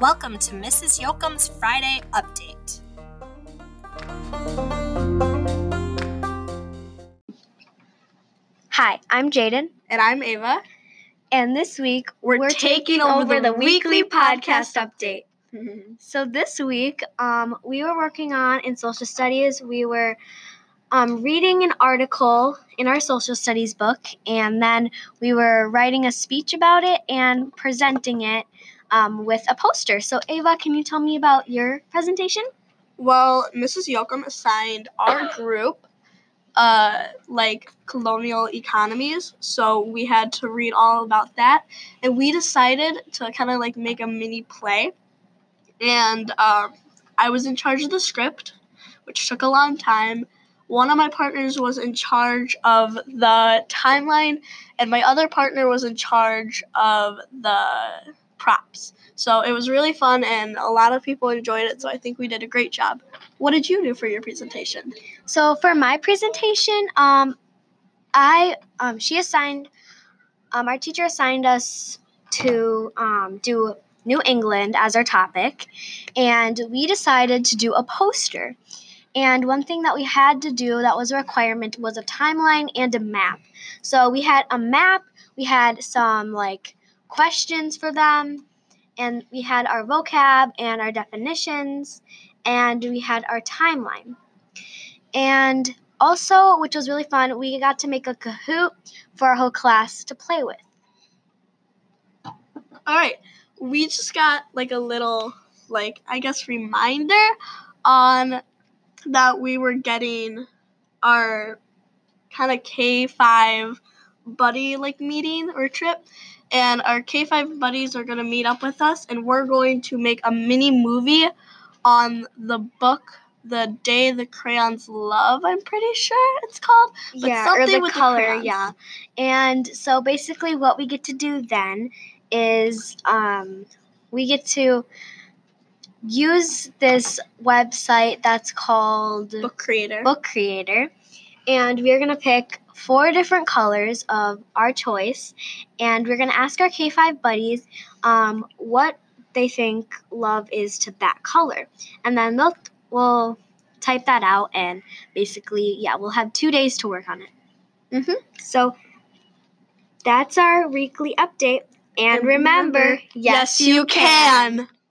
Welcome to Mrs. Yoakum's Friday Update. Hi, I'm Jaden, And I'm Ava. and this week We're taking over the weekly podcast update. So this week, um, we were working on in social studies. We were um, reading an article in our social studies book, and then we were writing a speech about it and presenting it um, with a poster. So Ava, can you tell me about your presentation? Well, Mrs. Yoakum assigned our group uh like colonial economies, so we had to read all about that, and we decided to kind of like make a mini play, and um, I was in charge of the script, which took a long time. One of my partners was in charge of the timeline, and my other partner was in charge of the props. So it was really fun, and a lot of people enjoyed it. So I think we did a great job. What did you do for your presentation? So for my presentation, um, I um, she assigned um, our teacher assigned us to um, do New England as our topic, and we decided to do a poster. And one thing that we had to do that was a requirement was a timeline and a map. So we had a map, we had some like questions for them, and we had our vocab and our definitions, and we had our timeline. And also, which was really fun, we got to make a Kahoot for our whole class to play with. All right, we just got like a little, like, I guess, reminder on that we were getting our kind of K5 buddy like meeting or trip. And our K5 buddies are going to meet up with us, and we're going to make a mini movie on the book The Day the Crayons Love, I'm pretty sure it's called. But yeah, or something the with the color, crayons. yeah. And so basically, what we get to do then is um, we get to use this website that's called Book creator. Book Creator, and we're gonna pick four different colors of our choice, and we're gonna ask our K5 buddies um, what they think love is to that color, and then they'll we'll type that out, and basically, yeah, we'll have two days to work on it. Mhm. So that's our weekly update, and, And remember, yes, you can.